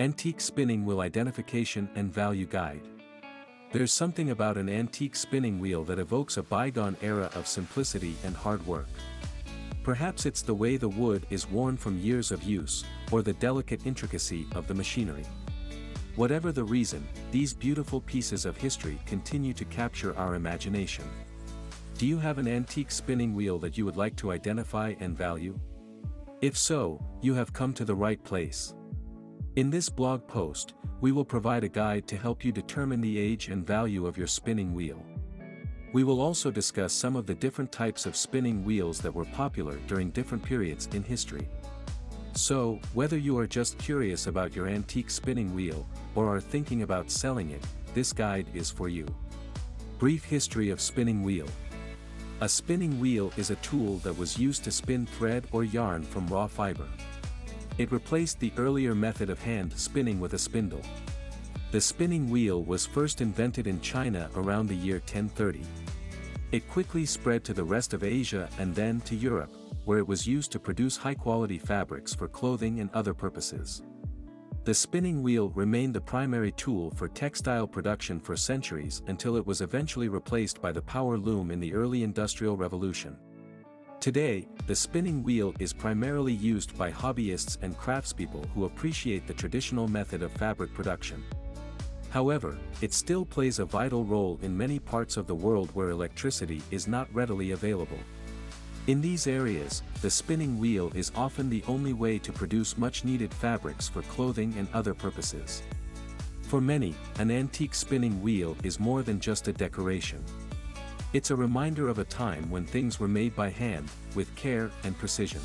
Antique Spinning Wheel Identification and Value Guide. There's something about an antique spinning wheel that evokes a bygone era of simplicity and hard work. Perhaps it's the way the wood is worn from years of use, or the delicate intricacy of the machinery. Whatever the reason, these beautiful pieces of history continue to capture our imagination. Do you have an antique spinning wheel that you would like to identify and value? If so, you have come to the right place. In this blog post, we will provide a guide to help you determine the age and value of your spinning wheel. We will also discuss some of the different types of spinning wheels that were popular during different periods in history. So, whether you are just curious about your antique spinning wheel, or are thinking about selling it, this guide is for you. Brief History of Spinning Wheel A spinning wheel is a tool that was used to spin thread or yarn from raw fiber. It replaced the earlier method of hand spinning with a spindle. The spinning wheel was first invented in China around the year 1030. It quickly spread to the rest of Asia and then to Europe, where it was used to produce high-quality fabrics for clothing and other purposes. The spinning wheel remained the primary tool for textile production for centuries until it was eventually replaced by the power loom in the early Industrial Revolution. Today, the spinning wheel is primarily used by hobbyists and craftspeople who appreciate the traditional method of fabric production. However, it still plays a vital role in many parts of the world where electricity is not readily available. In these areas, the spinning wheel is often the only way to produce much-needed fabrics for clothing and other purposes. For many, an antique spinning wheel is more than just a decoration. It's a reminder of a time when things were made by hand, with care and precision.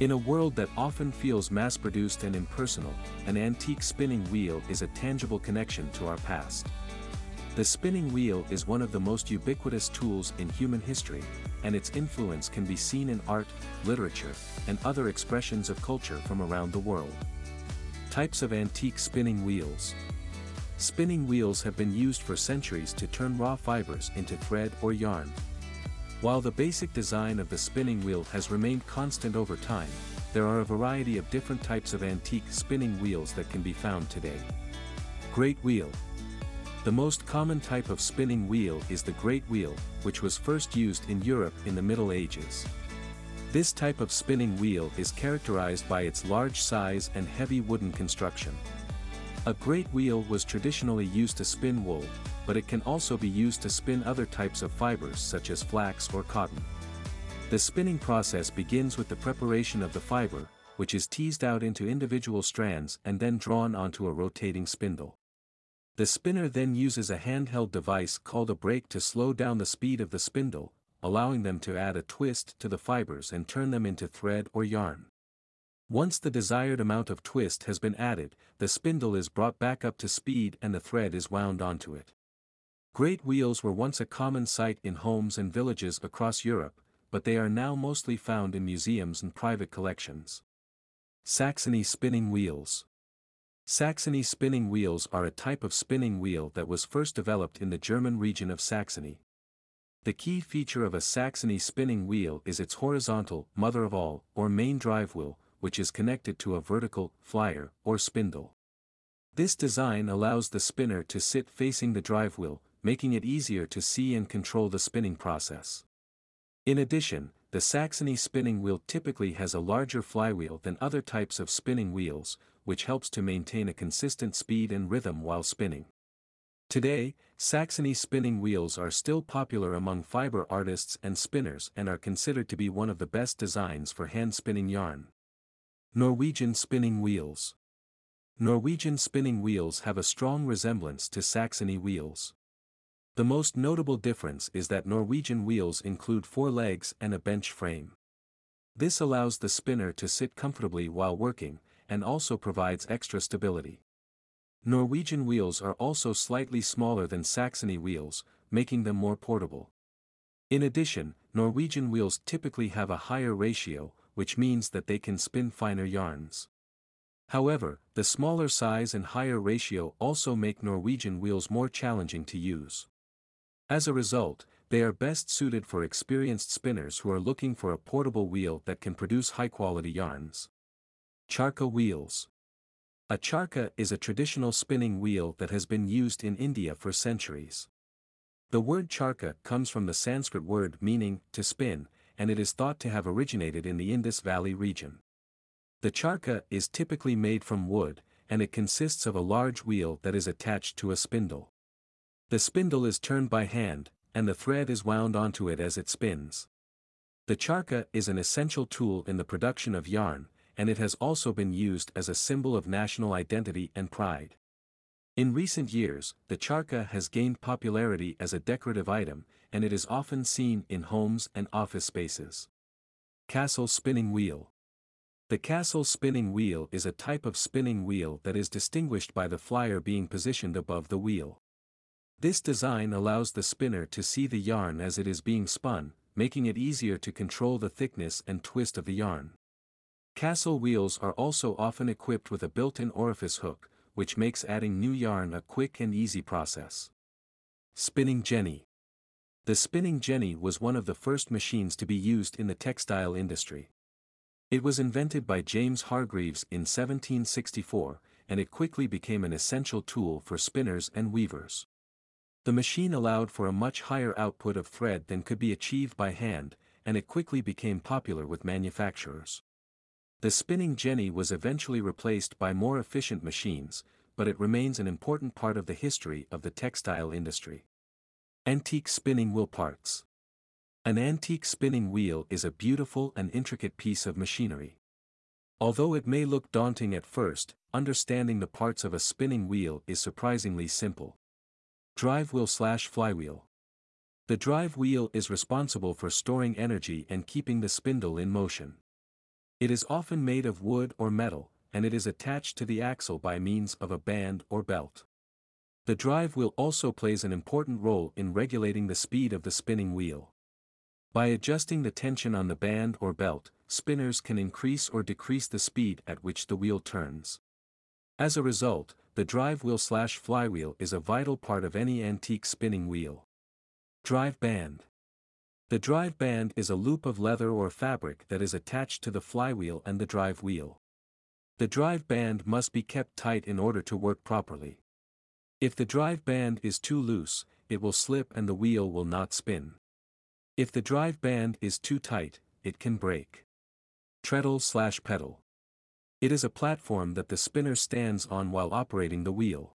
In a world that often feels mass-produced and impersonal, an antique spinning wheel is a tangible connection to our past. The spinning wheel is one of the most ubiquitous tools in human history, and its influence can be seen in art, literature, and other expressions of culture from around the world. Types of antique spinning wheels. Spinning wheels have been used for centuries to turn raw fibers into thread or yarn, while the basic design of the spinning wheel has remained constant over time, there are a variety of different types of antique spinning wheels that can be found today. Great Wheel The most common type of spinning wheel is the great wheel, which was first used in Europe in the Middle Ages. This type of spinning wheel is characterized by its large size and heavy wooden construction. A great wheel was traditionally used to spin wool, but it can also be used to spin other types of fibers such as flax or cotton. The spinning process begins with the preparation of the fiber, which is teased out into individual strands and then drawn onto a rotating spindle. The spinner then uses a handheld device called a brake to slow down the speed of the spindle, allowing them to add a twist to the fibers and turn them into thread or yarn. Once the desired amount of twist has been added, the spindle is brought back up to speed and the thread is wound onto it. Great wheels were once a common sight in homes and villages across Europe, but they are now mostly found in museums and private collections. Saxony Spinning Wheels Saxony spinning wheels are a type of spinning wheel that was first developed in the German region of Saxony. The key feature of a Saxony spinning wheel is its horizontal, mother of all, or main drive wheel, which is connected to a vertical, flyer, or spindle. This design allows the spinner to sit facing the drive wheel, making it easier to see and control the spinning process. In addition, the Saxony spinning wheel typically has a larger flywheel than other types of spinning wheels, which helps to maintain a consistent speed and rhythm while spinning. Today, Saxony spinning wheels are still popular among fiber artists and spinners and are considered to be one of the best designs for hand spinning yarn. Norwegian spinning wheels. Norwegian spinning wheels have a strong resemblance to Saxony wheels. The most notable difference is that Norwegian wheels include four legs and a bench frame. This allows the spinner to sit comfortably while working, and also provides extra stability. Norwegian wheels are also slightly smaller than Saxony wheels, making them more portable. In addition, Norwegian wheels typically have a higher ratio, which means that they can spin finer yarns. However, the smaller size and higher ratio also make Norwegian wheels more challenging to use. As a result, they are best suited for experienced spinners who are looking for a portable wheel that can produce high-quality yarns. Charkha wheels. A charkha is a traditional spinning wheel that has been used in India for centuries. The word charkha comes from the Sanskrit word meaning to spin, and it is thought to have originated in the Indus Valley region. The charkha is typically made from wood, and it consists of a large wheel that is attached to a spindle. The spindle is turned by hand, and the thread is wound onto it as it spins. The charkha is an essential tool in the production of yarn, and it has also been used as a symbol of national identity and pride. In recent years, the charkha has gained popularity as a decorative item, and it is often seen in homes and office spaces. Castle Spinning Wheel The Castle spinning wheel is a type of spinning wheel that is distinguished by the flyer being positioned above the wheel. This design allows the spinner to see the yarn as it is being spun, making it easier to control the thickness and twist of the yarn. Castle wheels are also often equipped with a built-in orifice hook, which makes adding new yarn a quick and easy process. Spinning Jenny The spinning jenny was one of the first machines to be used in the textile industry. It was invented by James Hargreaves in 1764, and it quickly became an essential tool for spinners and weavers. The machine allowed for a much higher output of thread than could be achieved by hand, and it quickly became popular with manufacturers. The spinning jenny was eventually replaced by more efficient machines, but it remains an important part of the history of the textile industry. Antique spinning wheel parts. An antique spinning wheel is a beautiful and intricate piece of machinery. Although it may look daunting at first, understanding the parts of a spinning wheel is surprisingly simple. Drive wheel slash flywheel. The drive wheel is responsible for storing energy and keeping the spindle in motion. It is often made of wood or metal, and it is attached to the axle by means of a band or belt. The drive wheel also plays an important role in regulating the speed of the spinning wheel. By adjusting the tension on the band or belt, spinners can increase or decrease the speed at which the wheel turns. As a result, the drive wheel slash flywheel is a vital part of any antique spinning wheel. Drive band. The drive band is a loop of leather or fabric that is attached to the flywheel and the drive wheel. The drive band must be kept tight in order to work properly. If the drive band is too loose, it will slip and the wheel will not spin. If the drive band is too tight, it can break. Treadle slash pedal. It is a platform that the spinner stands on while operating the wheel.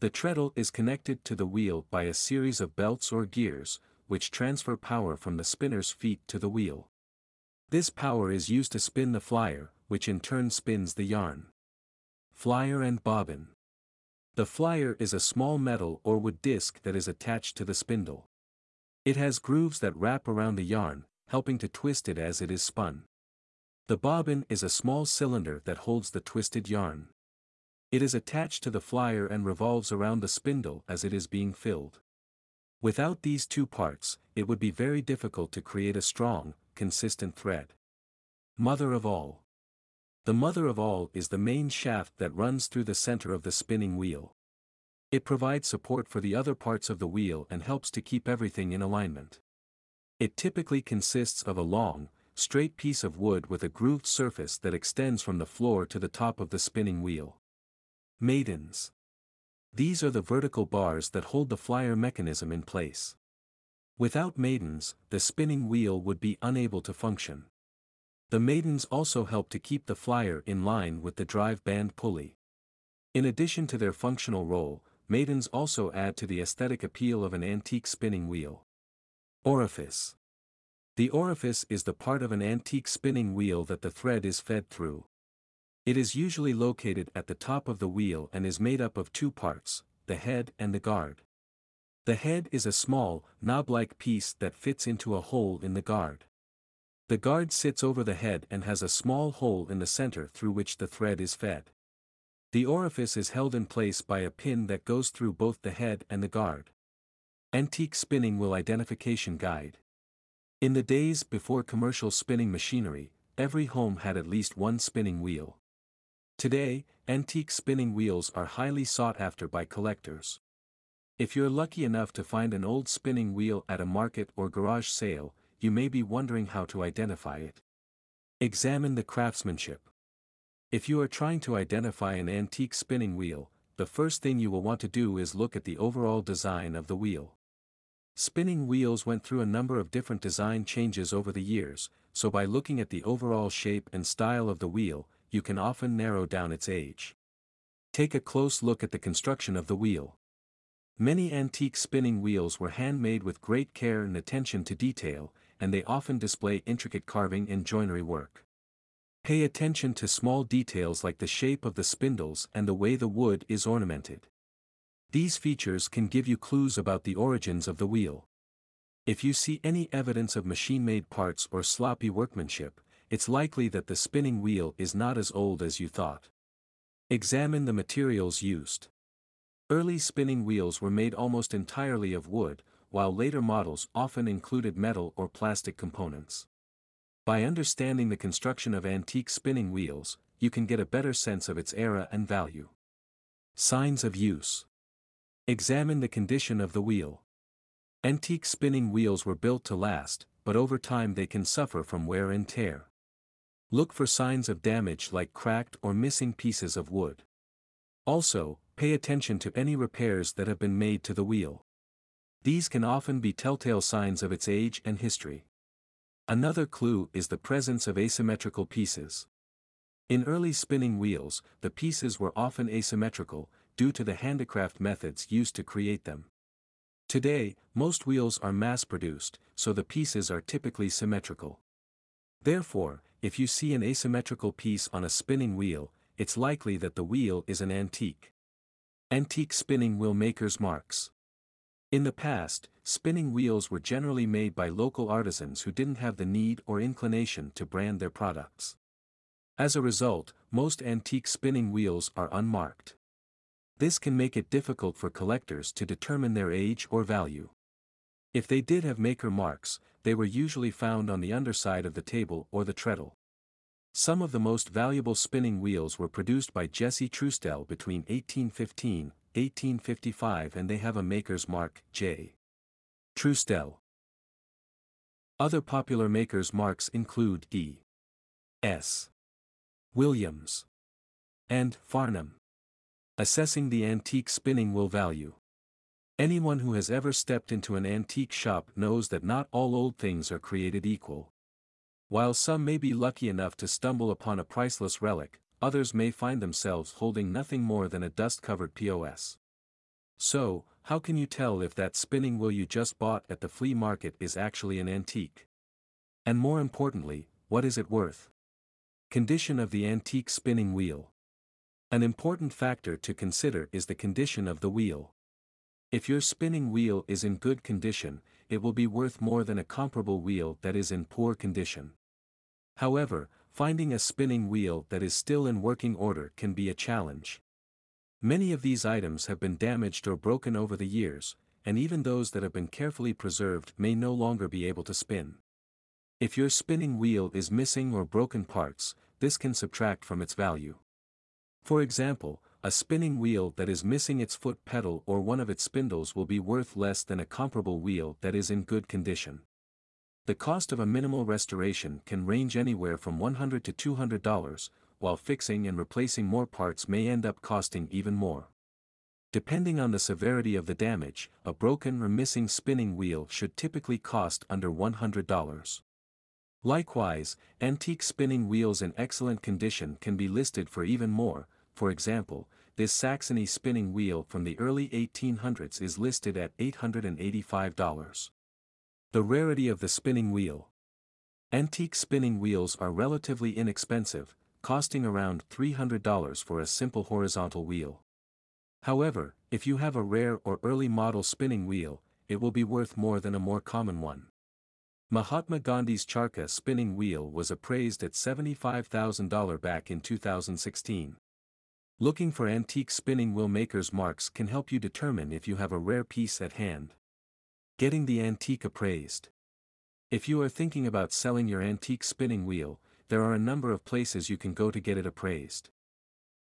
The treadle is connected to the wheel by a series of belts or gears, which transfer power from the spinner's feet to the wheel. This power is used to spin the flyer, which in turn spins the yarn. Flyer and bobbin. The flyer is a small metal or wood disc that is attached to the spindle. It has grooves that wrap around the yarn, helping to twist it as it is spun. The bobbin is a small cylinder that holds the twisted yarn. It is attached to the flyer and revolves around the spindle as it is being filled. Without these two parts, it would be very difficult to create a strong, consistent thread. Mother of all. The mother of all is the main shaft that runs through the center of the spinning wheel. It provides support for the other parts of the wheel and helps to keep everything in alignment. It typically consists of a long, straight piece of wood with a grooved surface that extends from the floor to the top of the spinning wheel. Maidens. These are the vertical bars that hold the flyer mechanism in place. Without maidens, the spinning wheel would be unable to function. The maidens also help to keep the flyer in line with the drive band pulley. In addition to their functional role, maidens also add to the aesthetic appeal of an antique spinning wheel. Orifice. The orifice is the part of an antique spinning wheel that the thread is fed through. It is usually located at the top of the wheel and is made up of two parts, the head and the guard. The head is a small, knob-like piece that fits into a hole in the guard. The guard sits over the head and has a small hole in the center through which the thread is fed. The orifice is held in place by a pin that goes through both the head and the guard. Antique Spinning Wheel Identification Guide in the days before commercial spinning machinery, every home had at least one spinning wheel. Today, antique spinning wheels are highly sought after by collectors. If you're lucky enough to find an old spinning wheel at a market or garage sale, you may be wondering how to identify it. Examine the craftsmanship. If you are trying to identify an antique spinning wheel, the first thing you will want to do is look at the overall design of the wheel. Spinning wheels went through a number of different design changes over the years, so by looking at the overall shape and style of the wheel, you can often narrow down its age. Take a close look at the construction of the wheel. Many antique spinning wheels were handmade with great care and attention to detail, and they often display intricate carving and joinery work. Pay attention to small details like the shape of the spindles and the way the wood is ornamented. These features can give you clues about the origins of the wheel. If you see any evidence of machine-made parts or sloppy workmanship, it's likely that the spinning wheel is not as old as you thought. Examine the materials used. Early spinning wheels were made almost entirely of wood, while later models often included metal or plastic components. By understanding the construction of antique spinning wheels, you can get a better sense of its era and value. Signs of use. Examine the condition of the wheel. Antique spinning wheels were built to last, but over time they can suffer from wear and tear. Look for signs of damage like cracked or missing pieces of wood. Also, pay attention to any repairs that have been made to the wheel. These can often be telltale signs of its age and history. Another clue is the presence of asymmetrical pieces. In early spinning wheels, the pieces were often asymmetrical, due to the handicraft methods used to create them. Today, most wheels are mass-produced, so the pieces are typically symmetrical. Therefore, if you see an asymmetrical piece on a spinning wheel, it's likely that the wheel is an antique. Antique spinning wheel makers marks. In the past, spinning wheels were generally made by local artisans who didn't have the need or inclination to brand their products. As a result, most antique spinning wheels are unmarked. This can make it difficult for collectors to determine their age or value. If they did have maker marks, they were usually found on the underside of the table or the treadle. Some of the most valuable spinning wheels were produced by Jesse Trustel between 1815 1855 and they have a maker's mark, J. Trustel. Other popular maker's marks include E. S. Williams. and Farnham. Assessing the antique spinning wheel value. Anyone who has ever stepped into an antique shop knows that not all old things are created equal. While some may be lucky enough to stumble upon a priceless relic, others may find themselves holding nothing more than a dust-covered POS. So, how can you tell if that spinning wheel you just bought at the flea market is actually an antique? And more importantly, what is it worth? Condition of the antique spinning wheel. An important factor to consider is the condition of the wheel. If your spinning wheel is in good condition, it will be worth more than a comparable wheel that is in poor condition. However, finding a spinning wheel that is still in working order can be a challenge. Many of these items have been damaged or broken over the years, and even those that have been carefully preserved may no longer be able to spin. If your spinning wheel is missing or broken parts, this can subtract from its value. For example, a spinning wheel that is missing its foot pedal or one of its spindles will be worth less than a comparable wheel that is in good condition. The cost of a minimal restoration can range anywhere from $100 to $200, while fixing and replacing more parts may end up costing even more. Depending on the severity of the damage, a broken or missing spinning wheel should typically cost under $100. Likewise, antique spinning wheels in excellent condition can be listed for even more, for example, this Saxony spinning wheel from the early 1800s is listed at $885. The rarity of the spinning wheel. Antique spinning wheels are relatively inexpensive, costing around $300 for a simple horizontal wheel. However, if you have a rare or early model spinning wheel, it will be worth more than a more common one. Mahatma Gandhi's Charkha spinning wheel was appraised at $75,000 back in 2016. Looking for antique spinning wheel makers' marks can help you determine if you have a rare piece at hand. Getting the antique appraised. If you are thinking about selling your antique spinning wheel, there are a number of places you can go to get it appraised.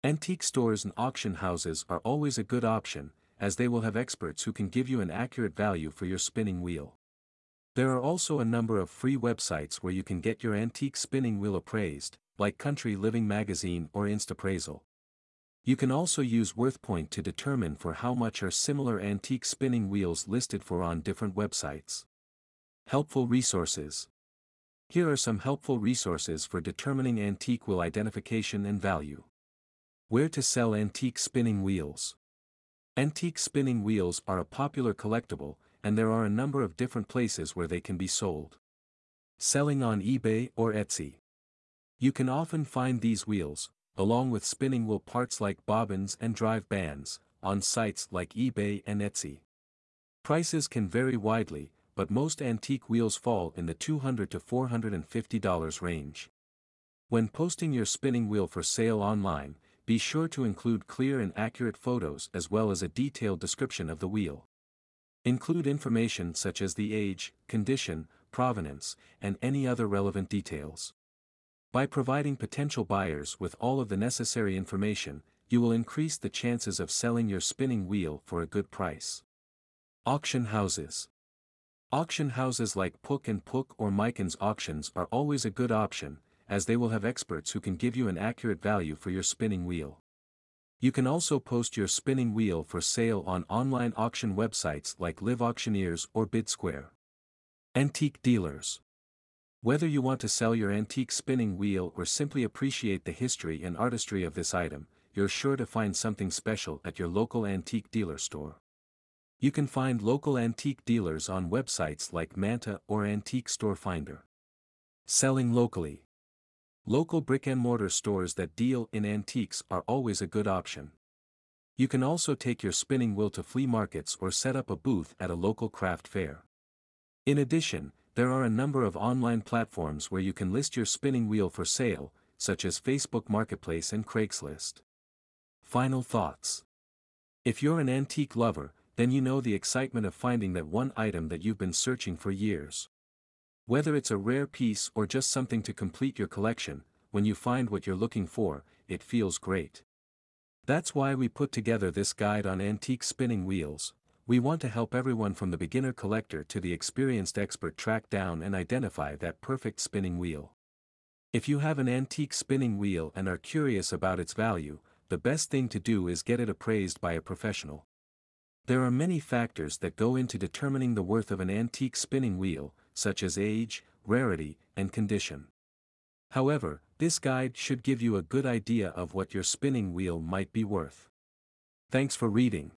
Antique stores and auction houses are always a good option, as they will have experts who can give you an accurate value for your spinning wheel. There are also a number of free websites where you can get your antique spinning wheel appraised, like Country Living Magazine or Instappraisal. You can also use WorthPoint to determine for how much are similar antique spinning wheels listed for on different websites. Helpful resources. Here are some helpful resources for determining antique wheel identification and value. Where to sell antique spinning wheels. Antique spinning wheels are a popular collectible, and there are a number of different places where they can be sold. Selling on eBay or Etsy. You can often find these wheels, along with spinning wheel parts like bobbins and drive bands, on sites like eBay and Etsy. Prices can vary widely, but most antique wheels fall in the 200 to $450 range. When posting your spinning wheel for sale online, be sure to include clear and accurate photos as well as a detailed description of the wheel. Include information such as the age, condition, provenance, and any other relevant details. By providing potential buyers with all of the necessary information, you will increase the chances of selling your spinning wheel for a good price. Auction houses. Auction houses like Pook and Pook or Meiken's auctions are always a good option, as they will have experts who can give you an accurate value for your spinning wheel. You can also post your spinning wheel for sale on online auction websites like Live Auctioneers or BidSquare. Antique dealers. Whether you want to sell your antique spinning wheel or simply appreciate the history and artistry of this item, you're sure to find something special at your local antique dealer store. You can find local antique dealers on websites like Manta or Antique Store Finder. Selling locally. Local brick and mortar stores that deal in antiques are always a good option. You can also take your spinning wheel to flea markets or set up a booth at a local craft fair. In addition, there are a number of online platforms where you can list your spinning wheel for sale, such as Facebook Marketplace and Craigslist. Final thoughts. If you're an antique lover, then you know the excitement of finding that one item that you've been searching for years. Whether it's a rare piece or just something to complete your collection, when you find what you're looking for, it feels great. That's why we put together this guide on antique spinning wheels. We want to help everyone from the beginner collector to the experienced expert track down and identify that perfect spinning wheel. If you have an antique spinning wheel and are curious about its value, the best thing to do is get it appraised by a professional. There are many factors that go into determining the worth of an antique spinning wheel, such as age, rarity, and condition. However, this guide should give you a good idea of what your spinning wheel might be worth. Thanks for reading.